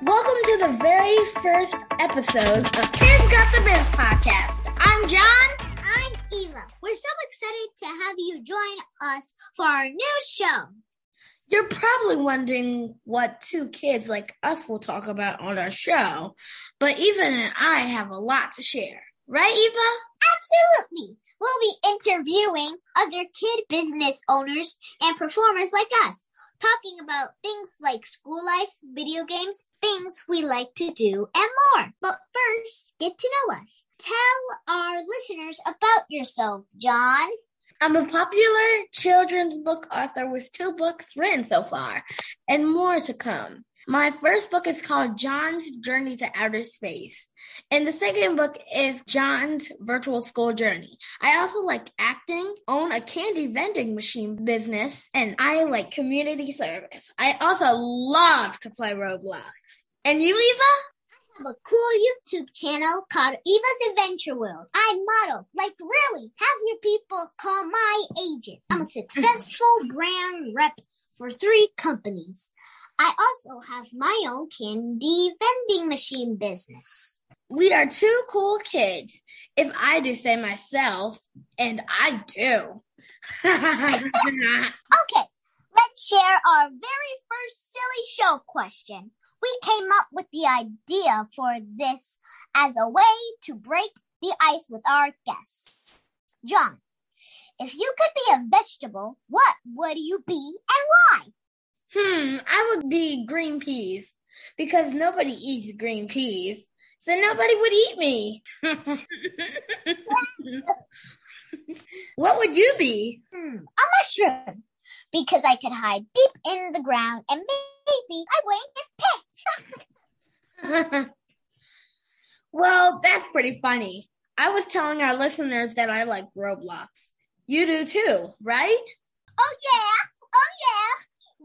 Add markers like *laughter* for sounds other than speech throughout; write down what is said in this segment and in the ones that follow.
Welcome to the very first episode of Kids Got the Biz podcast. I'm John. I'm Eva. We're so excited to have you join us for our new show. You're probably wondering what two kids like us will talk about on our show, but Eva and I have a lot to share. Right, Eva? Absolutely. We'll be interviewing other kid business owners and performers like us, talking about things like school life, video games, things we like to do, and more. But first, get to know us. Tell our listeners about yourself, John. I'm a popular children's book author with two books written so far and more to come. My first book is called John's Journey to Outer Space, and the second book is John's Virtual School Journey. I also like acting, own a candy vending machine business, and I like community service. I also love to play Roblox. And you, Eva? Have a cool YouTube channel called Eva's Adventure World. I model, like really, have your people call my agent. I'm a successful brand rep for three companies. I also have my own candy vending machine business. We are two cool kids, if I do say myself, and I do. *laughs* okay, let's share our very first silly show question we came up with the idea for this as a way to break the ice with our guests. John, if you could be a vegetable, what would you be and why? Hmm, I would be green peas because nobody eats green peas, so nobody would eat me. *laughs* what would you be? Hmm, a mushroom because I could hide deep in the ground and maybe I wouldn't get picked. *laughs* well, that's pretty funny. I was telling our listeners that I like Roblox. You do too, right? Oh yeah, oh yeah.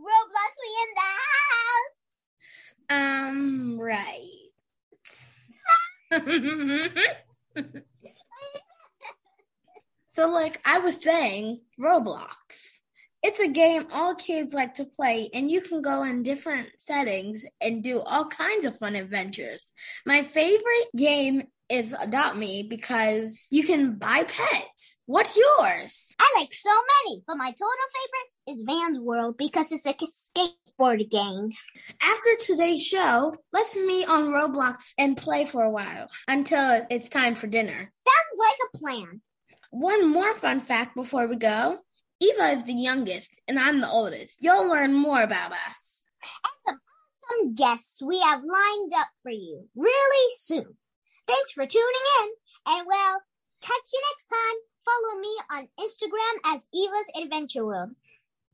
Roblox, we in the house. Um, right. *laughs* *laughs* so, like I was saying, Roblox. It's a game all kids like to play, and you can go in different settings and do all kinds of fun adventures. My favorite game is Adopt Me because you can buy pets. What's yours? I like so many, but my total favorite is Vans World because it's a skateboard game. After today's show, let's meet on Roblox and play for a while until it's time for dinner. Sounds like a plan. One more fun fact before we go. Eva is the youngest, and I'm the oldest. You'll learn more about us. And some awesome guests we have lined up for you really soon. Thanks for tuning in, and we'll catch you next time. Follow me on Instagram as Eva's Adventure World.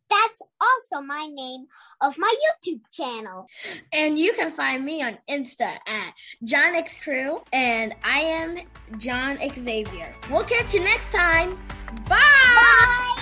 That's also my name of my YouTube channel. And you can find me on Insta at John X Crew, and I am John Xavier. We'll catch you next time. Bye. Bye.